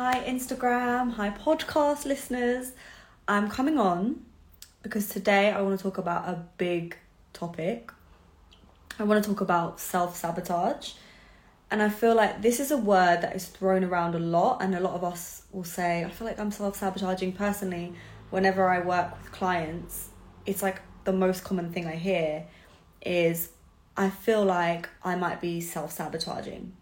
Hi, Instagram. Hi, podcast listeners. I'm coming on because today I want to talk about a big topic. I want to talk about self sabotage. And I feel like this is a word that is thrown around a lot, and a lot of us will say, I feel like I'm self sabotaging personally. Whenever I work with clients, it's like the most common thing I hear is I feel like I might be self sabotaging.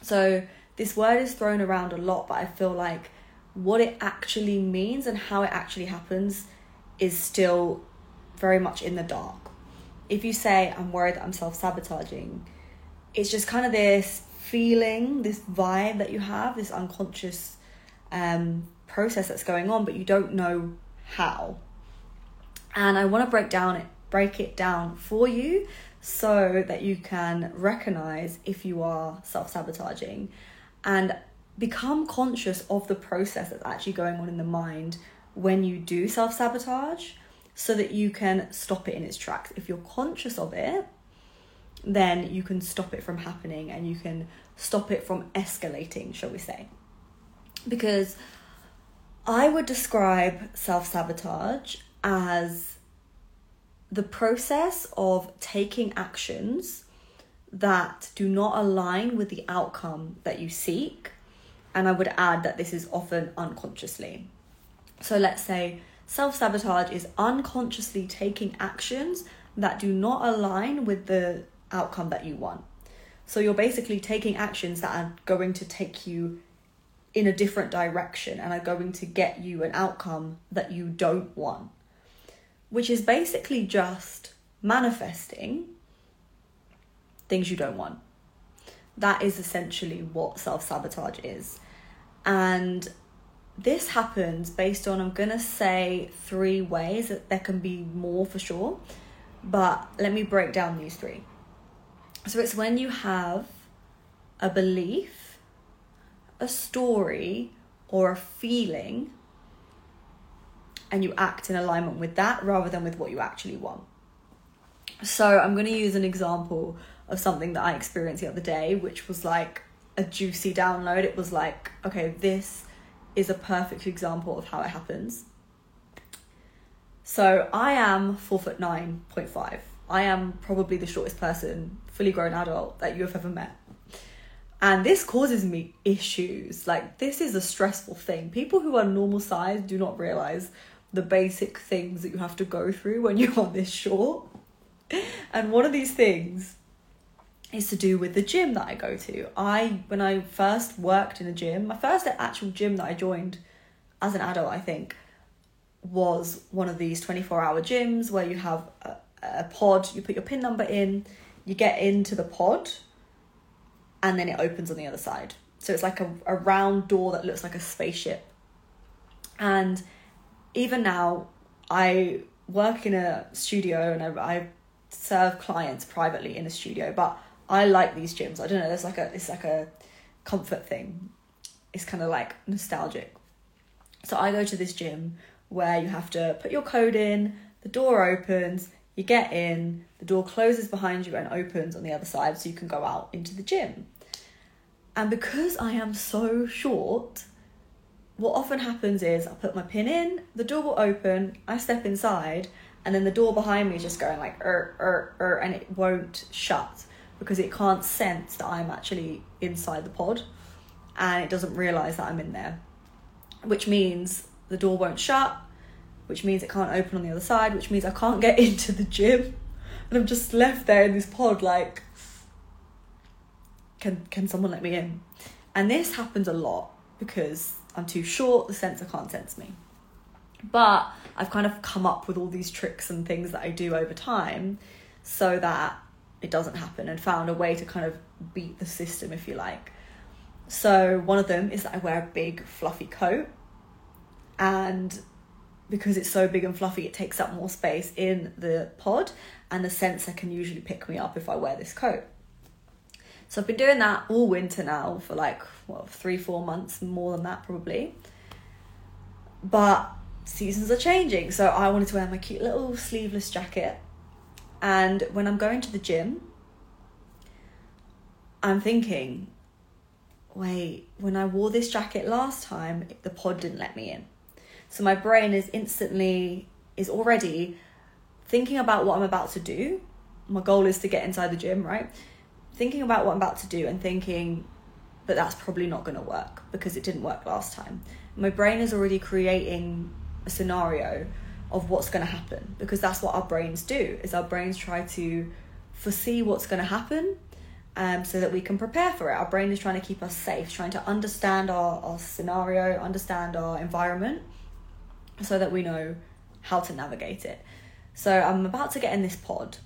So, this word is thrown around a lot, but I feel like what it actually means and how it actually happens is still very much in the dark. If you say, I'm worried that I'm self sabotaging, it's just kind of this feeling, this vibe that you have, this unconscious um, process that's going on, but you don't know how. And I want to break down it, break it down for you so that you can recognize if you are self sabotaging and become conscious of the process that's actually going on in the mind when you do self sabotage so that you can stop it in its tracks. If you're conscious of it, then you can stop it from happening and you can stop it from escalating, shall we say. Because I would describe self sabotage as the process of taking actions that do not align with the outcome that you seek. And I would add that this is often unconsciously. So let's say self sabotage is unconsciously taking actions that do not align with the outcome that you want. So you're basically taking actions that are going to take you in a different direction and are going to get you an outcome that you don't want which is basically just manifesting things you don't want. That is essentially what self sabotage is. And this happens based on, I'm going to say three ways that there can be more for sure, but let me break down these three. So it's when you have a belief, a story, or a feeling and you act in alignment with that rather than with what you actually want. So, I'm going to use an example of something that I experienced the other day, which was like a juicy download. It was like, okay, this is a perfect example of how it happens. So, I am four foot nine point five. I am probably the shortest person, fully grown adult that you have ever met. And this causes me issues. Like, this is a stressful thing. People who are normal size do not realize the basic things that you have to go through when you're on this short. And one of these things is to do with the gym that I go to. I when I first worked in a gym, my first actual gym that I joined as an adult, I think, was one of these 24-hour gyms where you have a, a pod, you put your pin number in, you get into the pod, and then it opens on the other side. So it's like a, a round door that looks like a spaceship. And even now, I work in a studio and I, I serve clients privately in a studio, but I like these gyms. I don't know. There's like a it's like a comfort thing. It's kind of like nostalgic. So I go to this gym where you have to put your code in, the door opens, you get in, the door closes behind you and opens on the other side so you can go out into the gym. And because I am so short, what often happens is I put my pin in, the door will open, I step inside, and then the door behind me is just going like er er er, and it won't shut because it can't sense that I'm actually inside the pod, and it doesn't realize that I'm in there, which means the door won't shut, which means it can't open on the other side, which means I can't get into the gym, and I'm just left there in this pod like, can can someone let me in? And this happens a lot because I'm too short, the sensor can't sense me. But I've kind of come up with all these tricks and things that I do over time so that it doesn't happen and found a way to kind of beat the system, if you like. So, one of them is that I wear a big fluffy coat, and because it's so big and fluffy, it takes up more space in the pod, and the sensor can usually pick me up if I wear this coat. So I've been doing that all winter now for like what three, four months, more than that probably. But seasons are changing, so I wanted to wear my cute little sleeveless jacket. And when I'm going to the gym, I'm thinking, wait, when I wore this jacket last time, the pod didn't let me in. So my brain is instantly, is already thinking about what I'm about to do. My goal is to get inside the gym, right? Thinking about what I'm about to do and thinking, but that's probably not going to work because it didn't work last time. My brain is already creating a scenario of what's going to happen because that's what our brains do is our brains try to foresee what's going to happen um, so that we can prepare for it. Our brain is trying to keep us safe trying to understand our, our scenario understand our environment so that we know how to navigate it. So i'm about to get in this pod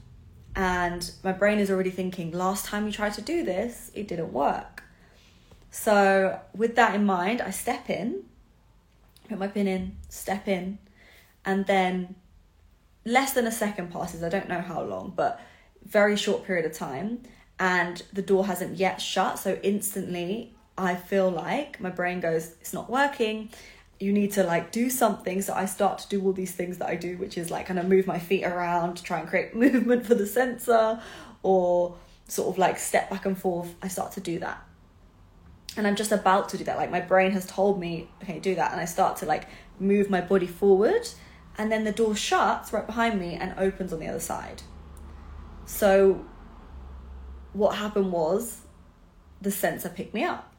and my brain is already thinking last time you tried to do this it didn't work. So with that in mind i step in put my pin in step in and then less than a second passes i don't know how long but very short period of time and the door hasn't yet shut. So instantly i feel like my brain goes it's not working. You need to like do something. So i start to do all these things that i do which is like kind of move my feet around to try and create movement for the sensor or sort of like step back and forth. I start to do that. And i'm just about to do that. Like my brain has told me okay do that. And i start to like move my body forward and then the door shuts right behind me and opens on the other side. So, what happened was the sensor picked me up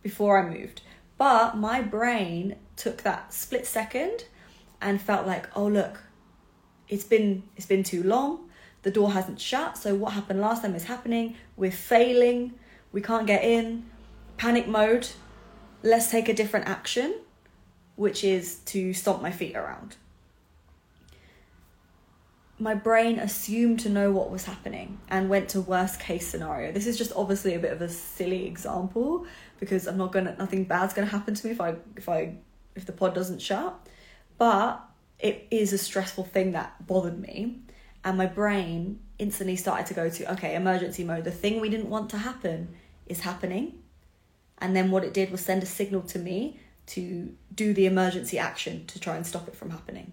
before I moved. But my brain took that split second and felt like, oh look, it's been it's been too long. The door hasn't shut. So what happened last time is happening. We're failing. We can't get in. Panic mode. Let's take a different action, which is to stomp my feet around my brain assumed to know what was happening and went to worst case scenario. This is just obviously a bit of a silly example because I'm not gonna nothing bad's gonna happen to me if I if I if the pod doesn't shut. But it is a stressful thing that bothered me and my brain instantly started to go to okay, emergency mode. The thing we didn't want to happen is happening. And then what it did was send a signal to me to do the emergency action to try and stop it from happening.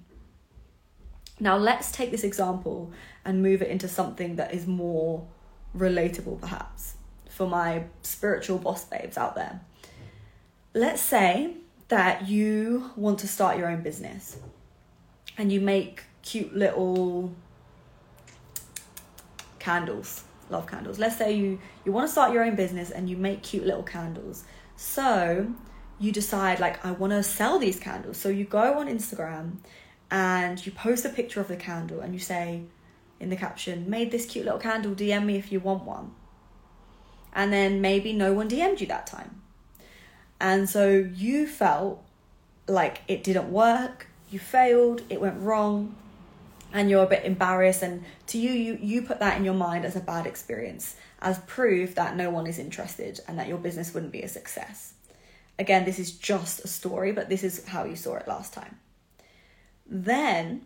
Now, let's take this example and move it into something that is more relatable, perhaps, for my spiritual boss babes out there. Let's say that you want to start your own business and you make cute little candles love candles. Let's say you you want to start your own business and you make cute little candles. So you decide like i want to sell these candles. So you go on instagram and you post a picture of the candle and you say in the caption, made this cute little candle, DM me if you want one. And then maybe no one DM'd you that time. And so you felt like it didn't work, you failed, it went wrong, and you're a bit embarrassed and to you you you put that in your mind as a bad experience as proof that no one is interested and that your business wouldn't be a success again this is just a story but this is how you saw it last time then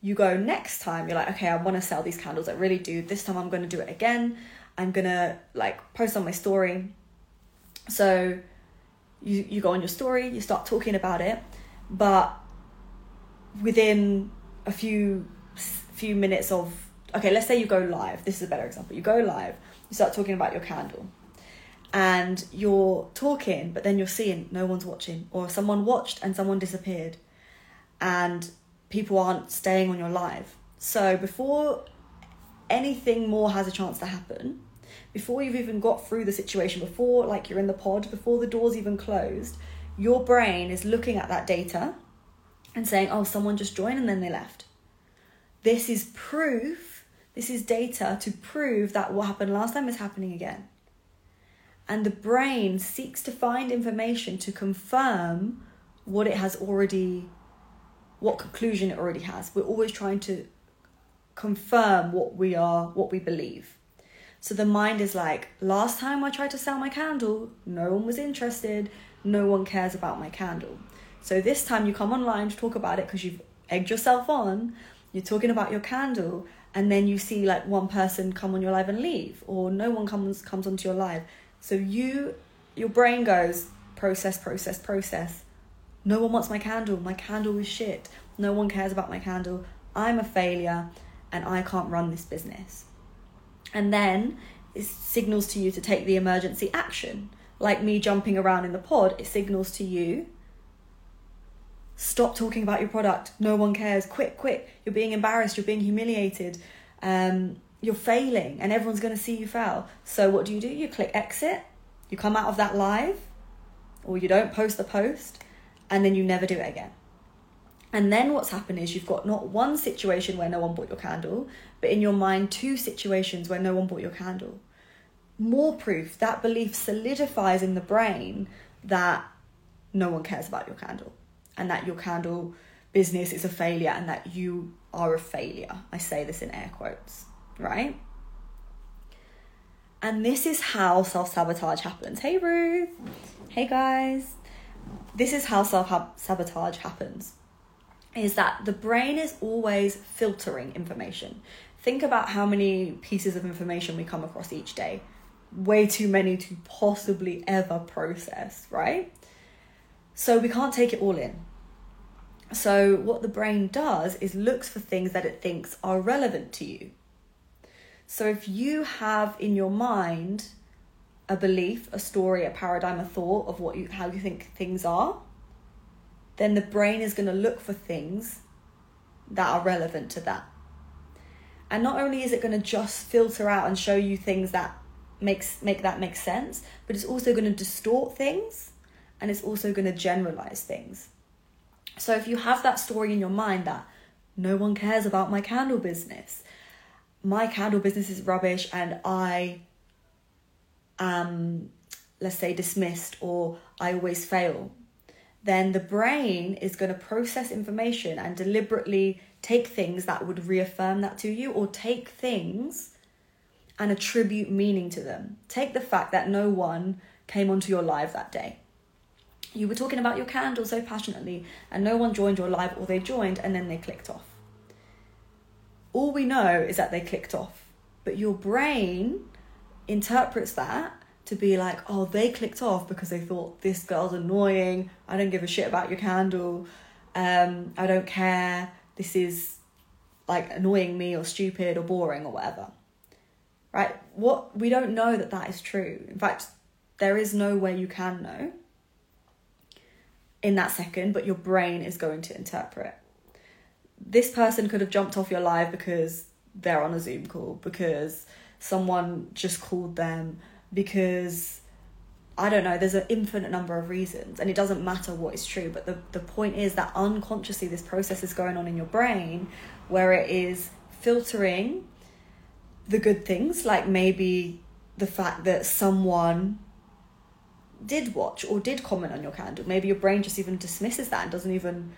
you go next time, you're like, okay, I want to sell these candles. I really do. This time I'm going to do it again. I'm going to like post on my story. So you, you go on your story, you start talking about it, but within a few few minutes of okay, let's say you go live. This is a better example. You go live, you start talking about your candle. And you're talking, but then you're seeing no one's watching, or someone watched and someone disappeared and people aren't staying on your live. So before anything more has a chance to happen, before you've even got through the situation, before like you're in the pod, before the door's even closed, your brain is looking at that data and saying, oh, someone just joined and then they left. This is proof, this is data to prove that what happened last time is happening again. And the brain seeks to find information to confirm what it has already what conclusion it already has. We're always trying to confirm what we are, what we believe. So the mind is like, last time I tried to sell my candle, no one was interested, no one cares about my candle. So this time you come online to talk about it because you've egged yourself on, you're talking about your candle, and then you see like one person come on your live and leave, or no one comes comes onto your live. So you your brain goes process, process, process no one wants my candle. My candle is shit. No one cares about my candle. I'm a failure and I can't run this business. And then it signals to you to take the emergency action. like me jumping around in the pod, it signals to you stop talking about your product. No one cares. Quit, quit. You're being embarrassed. You're being humiliated. Um, you're failing, and everyone's going to see you fail. So, what do you do? You click exit. You come out of that live, or you don't post the post, and then you never do it again. And then what's happened is you've got not one situation where no one bought your candle, but in your mind, two situations where no one bought your candle. More proof that belief solidifies in the brain that no one cares about your candle and that your candle business is a failure and that you are a failure. I say this in air quotes, right? And this is how self sabotage happens. Hey, Ruth. Hey, guys. This is how self sabotage happens is that the brain is always filtering information. Think about how many pieces of information we come across each day. Way too many to possibly ever process, right? So we can't take it all in. So what the brain does is looks for things that it thinks are relevant to you. So if you have in your mind a belief, a story, a paradigm, a thought of what you how you think things are, then the brain is going to look for things that are relevant to that. And not only is it going to just filter out and show you things that makes make that make sense, but it's also going to distort things and it's also going to generalize things. So if you have that story in your mind that no one cares about my candle business, my candle business is rubbish and I am let's say dismissed or I always fail then the brain is going to process information and deliberately take things that would reaffirm that to you or take things and attribute meaning to them. Take the fact that no one came onto your live that day. You were talking about your candle so passionately and no one joined your live or they joined and then they clicked off. All we know is that they clicked off, but your brain interprets that to be like, oh, they clicked off because they thought this girl's annoying. I don't give a shit about your candle. Um, I don't care. This is like annoying me or stupid or boring or whatever. Right? What we don't know that that is true. In fact, there is no way you can know in that second, but your brain is going to interpret. This person could have jumped off your live because they're on a Zoom call, because someone just called them because I don't know, there's an infinite number of reasons, and it doesn't matter what is true. But the, the point is that unconsciously, this process is going on in your brain where it is filtering the good things, like maybe the fact that someone did watch or did comment on your candle. Maybe your brain just even dismisses that and doesn't even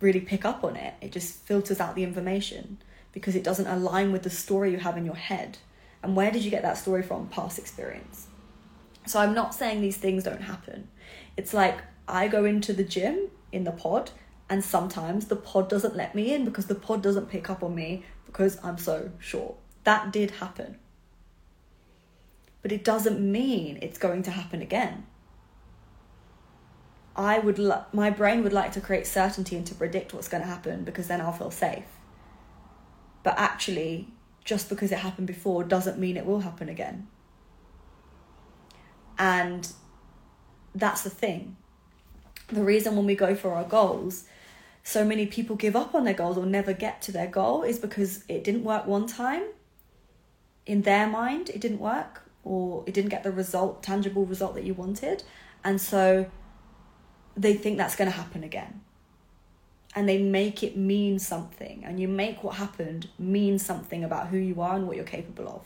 really pick up on it. It just filters out the information because it doesn't align with the story you have in your head. And where did you get that story from? Past experience. So I'm not saying these things don't happen. It's like I go into the gym in the pod, and sometimes the pod doesn't let me in because the pod doesn't pick up on me because I'm so short. That did happen. But it doesn't mean it's going to happen again. I would my brain would like to create certainty and to predict what's going to happen because then I'll feel safe. But actually, just because it happened before doesn't mean it will happen again. And that's the thing. The reason when we go for our goals, so many people give up on their goals or never get to their goal is because it didn't work one time. In their mind, it didn't work or it didn't get the result, tangible result that you wanted. And so they think that's going to happen again and they make it mean something and you make what happened mean something about who you are and what you're capable of.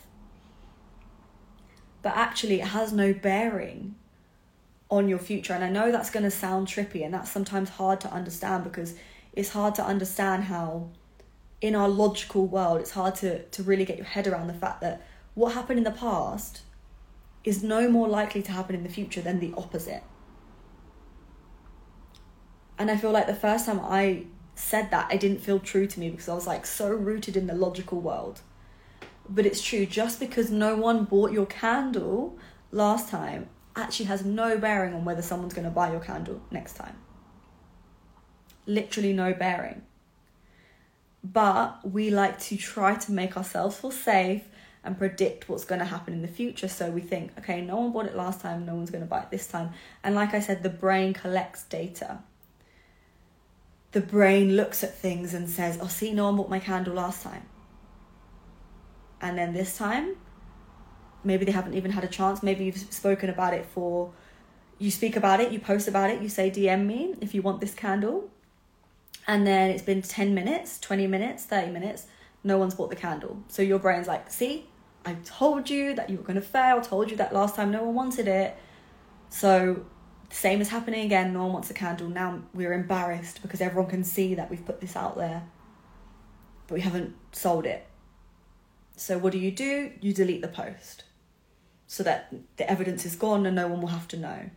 But actually it has no bearing on your future and i know that's going to sound trippy and that's sometimes hard to understand because it's hard to understand how in our logical world it's hard to to really get your head around the fact that what happened in the past is no more likely to happen in the future than the opposite and I feel like the first time I said that, it didn't feel true to me because I was like so rooted in the logical world. But it's true, just because no one bought your candle last time actually has no bearing on whether someone's going to buy your candle next time. Literally no bearing. But we like to try to make ourselves feel safe and predict what's going to happen in the future. So we think, okay, no one bought it last time, no one's going to buy it this time. And like I said, the brain collects data. The brain looks at things and says, oh, see, no one bought my candle last time. And then this time, maybe they haven't even had a chance. Maybe you've spoken about it for, you speak about it, you post about it, you say, DM me if you want this candle. And then it's been 10 minutes, 20 minutes, 30 minutes, no one's bought the candle. So your brain's like, see, I told you that you were going to fail, told you that last time no one wanted it. So same is happening again, no one wants a candle. Now we're embarrassed because everyone can see that we've put this out there, but we haven't sold it. So what do you do? You delete the post so that the evidence is gone and no one will have to know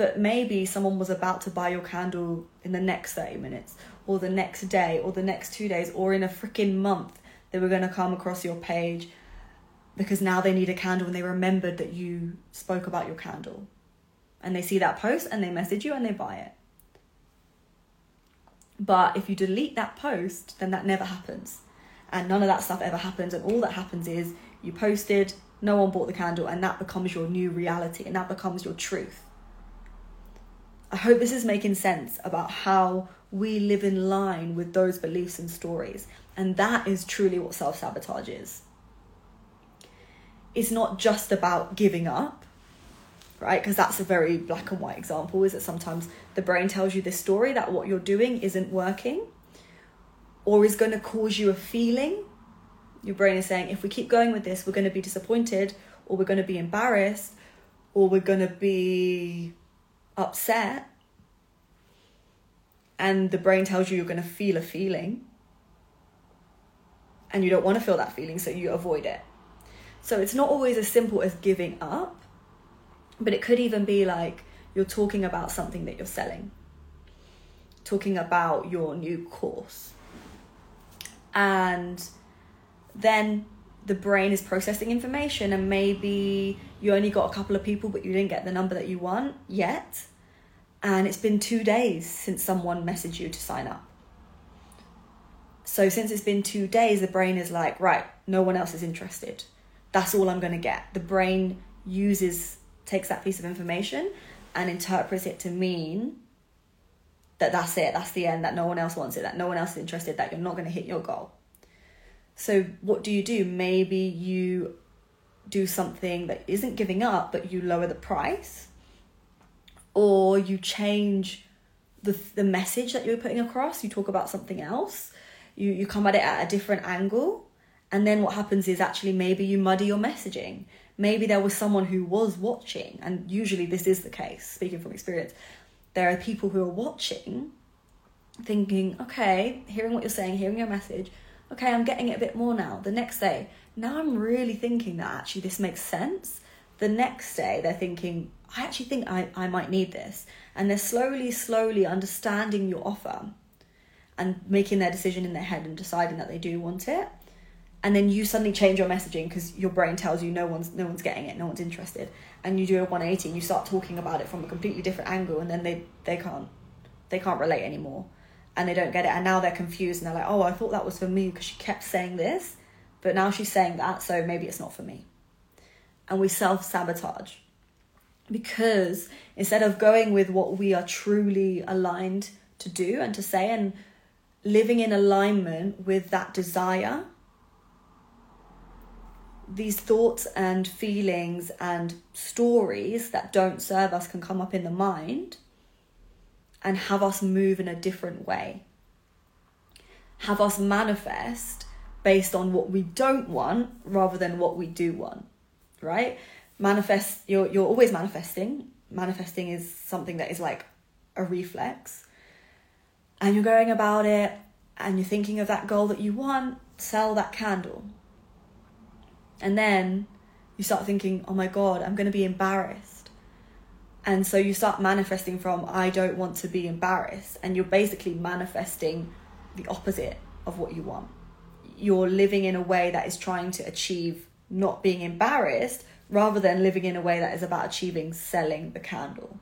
but maybe someone was about to buy your candle in the next 30 minutes or the next day or the next two days or in a freaking month they were going to come across your page because now they need a candle and they remembered that you spoke about your candle and they see that post and they message you and they buy it but if you delete that post then that never happens and none of that stuff ever happens and all that happens is you posted no one bought the candle and that becomes your new reality and that becomes your truth I hope this is making sense about how we live in line with those beliefs and stories. And that is truly what self sabotage is. It's not just about giving up, right? Because that's a very black and white example, is that sometimes the brain tells you this story that what you're doing isn't working or is going to cause you a feeling. Your brain is saying, if we keep going with this, we're going to be disappointed or we're going to be embarrassed or we're going to be upset and the brain tells you you're going to feel a feeling and you don't want to feel that feeling so you avoid it so it's not always as simple as giving up but it could even be like you're talking about something that you're selling talking about your new course and then the brain is processing information and maybe you only got a couple of people but you didn't get the number that you want yet and it's been two days since someone messaged you to sign up. So, since it's been two days, the brain is like, right, no one else is interested. That's all I'm going to get. The brain uses, takes that piece of information and interprets it to mean that that's it, that's the end, that no one else wants it, that no one else is interested, that you're not going to hit your goal. So, what do you do? Maybe you do something that isn't giving up, but you lower the price or you change the the message that you're putting across. You talk about something else. You you come at it at a different angle, and then what happens is actually maybe you muddy your messaging. Maybe there was someone who was watching, and usually this is the case. Speaking from experience, there are people who are watching, thinking, okay, hearing what you're saying, hearing your message. Okay, I'm getting it a bit more now. The next day, now I'm really thinking that actually this makes sense. The next day, they're thinking, I actually think I, I might need this. And they're slowly, slowly understanding your offer and making their decision in their head and deciding that they do want it. And then you suddenly change your messaging because your brain tells you no one's no one's getting it, no one's interested. And you do a 180 and you start talking about it from a completely different angle and then they, they can't they can't relate anymore. And they don't get it. And now they're confused and they're like, oh, I thought that was for me because she kept saying this, but now she's saying that, so maybe it's not for me. And we self sabotage because instead of going with what we are truly aligned to do and to say and living in alignment with that desire these thoughts and feelings and stories that don't serve us can come up in the mind and have us move in a different way. Have us manifest based on what we don't want rather than what we do want right? Manifest you're you're always manifesting. Manifesting is something that is like a reflex. And you're going about it and you're thinking of that goal that you want sell that candle and then you start thinking oh my god i'm going to be embarrassed and so you start manifesting from i don't want to be embarrassed and you're basically manifesting the opposite of what you want you're living in a way that is trying to achieve not being embarrassed rather than living in a way that is about achieving selling the candle.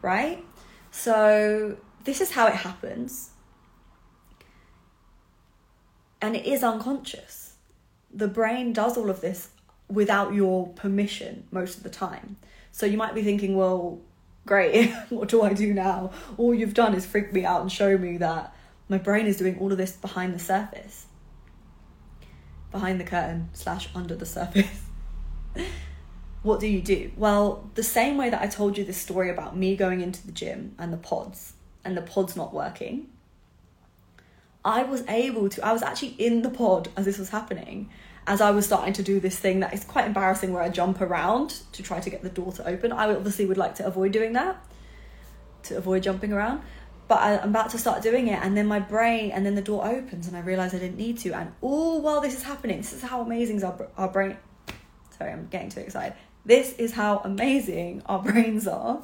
Right? So, this is how it happens. And it is unconscious. The brain does all of this without your permission most of the time. So you might be thinking, well, great, what do I do now? All you've done is freak me out and show me that my brain is doing all of this behind the surface, behind the curtain, slash, under the surface. what do you do? Well, the same way that I told you this story about me going into the gym and the pods and the pods not working, I was able to, I was actually in the pod as this was happening, as I was starting to do this thing that is quite embarrassing where I jump around to try to get the door to open. I obviously would like to avoid doing that, to avoid jumping around. But I, am about to start doing it, and then my brain, and then the door opens, and I realize I didn't need to. And all while this is happening, this is how amazing our, our brain. Sorry, I'm getting too excited. This is how amazing our brains are.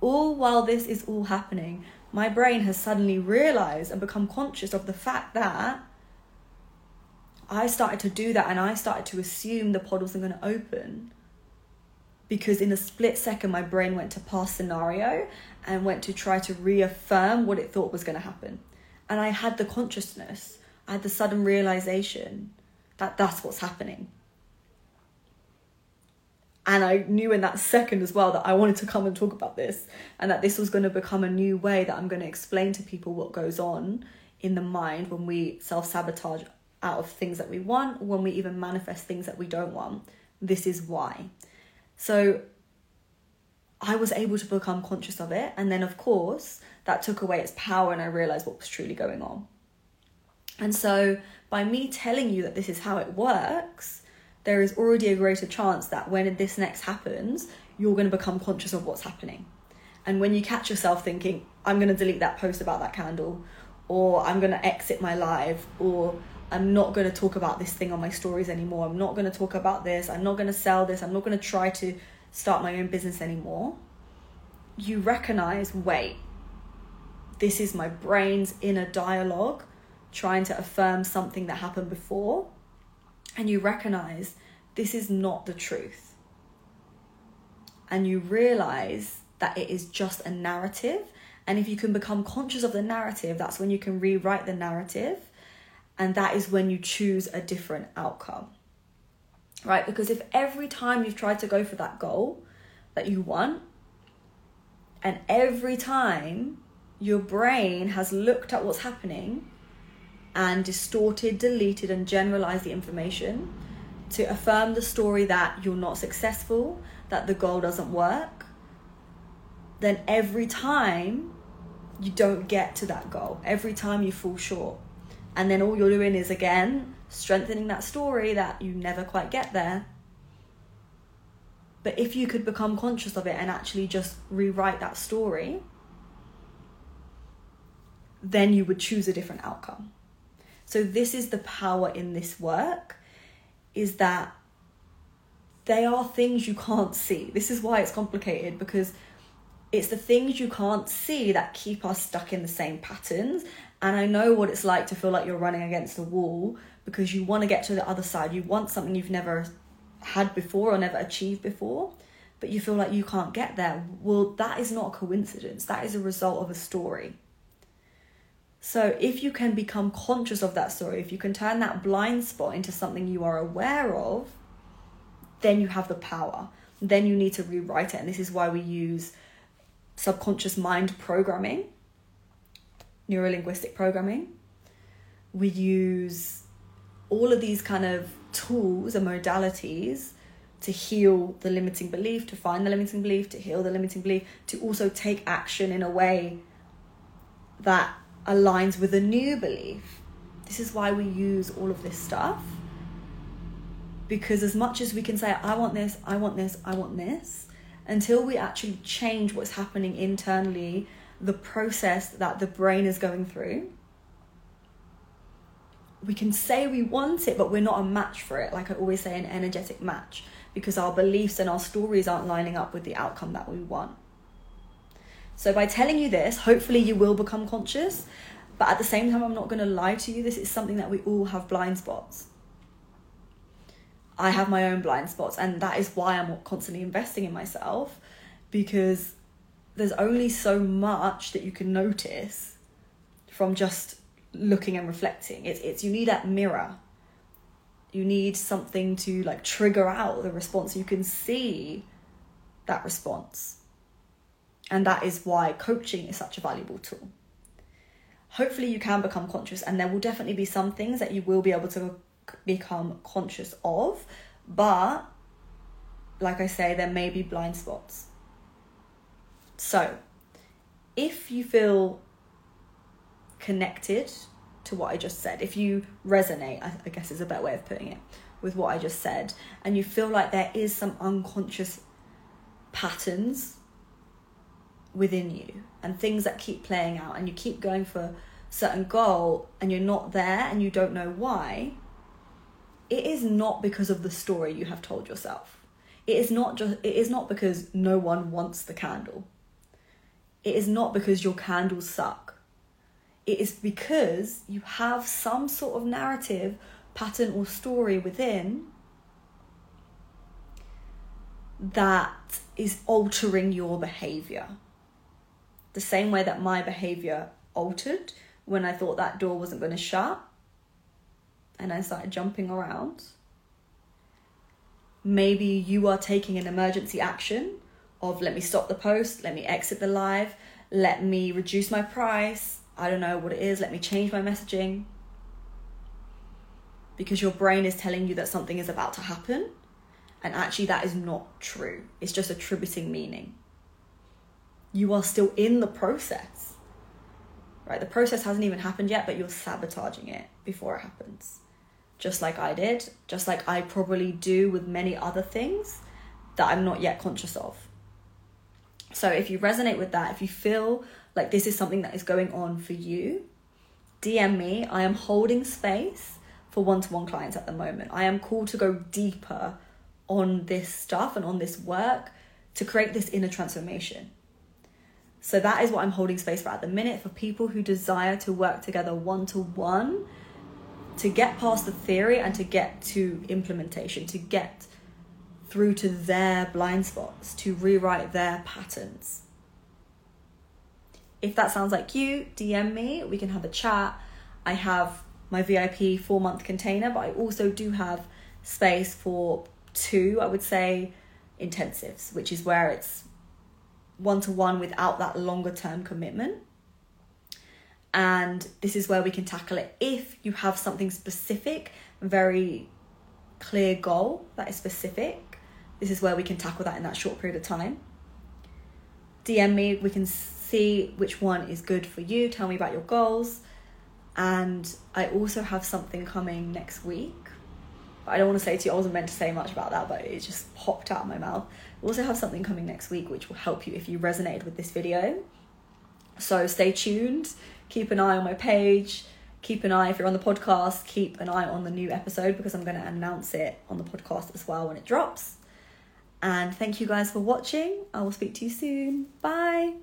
All while this is all happening, my brain has suddenly realized and become conscious of the fact that I started to do that and I started to assume the pod wasn't going to open. Because in a split second my brain went to past scenario and went to try to reaffirm what it thought was going to happen. And i had the consciousness i had the sudden realization that that's what's happening and I knew in that second as well that I wanted to come and talk about this and that this was going to become a new way that I'm going to explain to people what goes on in the mind when we self sabotage out of things that we want, when we even manifest things that we don't want. This is why. So I was able to become conscious of it. And then, of course, that took away its power and I realized what was truly going on. And so, by me telling you that this is how it works, there is already a greater chance that when this next happens, you're going to become conscious of what's happening. And when you catch yourself thinking, I'm going to delete that post about that candle, or I'm going to exit my live, or I'm not going to talk about this thing on my stories anymore, I'm not going to talk about this, I'm not going to sell this, I'm not going to try to start my own business anymore, you recognize wait, this is my brain's inner dialogue trying to affirm something that happened before and you recognize this is not the truth. And you realize that it is just a narrative. And if you can become conscious of the narrative, that's when you can rewrite the narrative. And that is when you choose a different outcome. Right? Because if every time you've tried to go for that goal that you want, and every time your brain has looked at what's happening and distorted, deleted, and generalized the information to affirm the story that you're not successful, that the goal doesn't work, then every time you don't get to that goal, every time you fall short. And then all you're doing is again strengthening that story that you never quite get there. But if you could become conscious of it and actually just rewrite that story, then you would choose a different outcome. So this is the power in this work is that they are things you can't see. This is why it's complicated because it's the things you can't see that keep us stuck in the same patterns. And I know what it's like to feel like you're running against a wall because you want to get to the other side. You want something you've never had before or never achieved before, but you feel like you can't get there. Well, that is not a coincidence. That is a result of a story. So, if you can become conscious of that story, if you can turn that blind spot into something you are aware of, then you have the power. Then you need to rewrite it. And this is why we use subconscious mind programming, neurolinguistic programming. We use all of these kind of tools and modalities to heal the limiting belief, to find the limiting belief, to heal the limiting belief, to also take action in a way that aligns with a new belief. This is why we use all of this stuff. Because as much as we can say, I want this, I want this, I want this, until we actually change what's happening internally, the process that the brain is going through, we can say we want it, but we're not a match for it. Like I always say, an energetic match, because our beliefs and our stories aren't lining up with the outcome that we want. So by telling you this, hopefully you will become conscious. But at the same time, I'm not going to lie to you. This is something that we all have blind spots. I have my own blind spots, and that is why I'm constantly investing in myself because there's only so much that you can notice from just looking and reflecting. It's, it's you need that mirror You need something to like trigger out the response. You can see that response. And that is why coaching is such a valuable tool. Hopefully, you can become conscious, and there will definitely be some things that you will be able to become conscious of, but like I say, there may be blind spots. So, if you feel connected to what I just said, if you resonate, I guess is a better way of putting it, with what I just said, and you feel like there is some unconscious patterns within you and things that keep playing out, and you keep going for certain goal and you're not there and you don't know why, it is not because of the story you have told yourself. It is not just it is not because no one wants the candle. It is not because your candles suck. It is because you have some sort of narrative, pattern, or story within that is altering your behavior. The same way that my behavior altered when I thought that door wasn't going to shut and I started jumping around. Maybe you are taking an emergency action of let me stop the post, let me exit the live, let me reduce my price. I don't know what it is, let me change my messaging. Because your brain is telling you that something is about to happen, and actually, that is not true. It's just attributing meaning. You are still in the process, right? The process hasn't even happened yet, but you're sabotaging it before it happens. Just like I did, just like I probably do with many other things that I'm not yet conscious of. So if you resonate with that, if you feel like this is something that is going on for you, DM me. I am holding space for one to one clients at the moment. I am called to go deeper on this stuff and on this work to create this inner transformation. So that is what I'm holding space for at the minute for people who desire to work together one to one to get past the theory and to get to implementation, to get through to their blind spots, to rewrite their patterns. If that sounds like you, DM me, we can have a chat. I have my VIP four month container, but I also do have space for two, I would say, intensives, which is where it's one to one without that longer term commitment. And this is where we can tackle it if you have something specific, very clear goal that is specific this is where we can tackle that in that short period of time. DM me, we can see which one is good for you. Tell me about your goals. And I also have something coming next week. I don't want to say to you, I wasn't meant to say much about that, but it just popped out of my mouth. We also have something coming next week which will help you if you resonated with this video. So stay tuned, keep an eye on my page, keep an eye if you're on the podcast, keep an eye on the new episode because I'm going to announce it on the podcast as well when it drops. And thank you guys for watching. I will speak to you soon. Bye.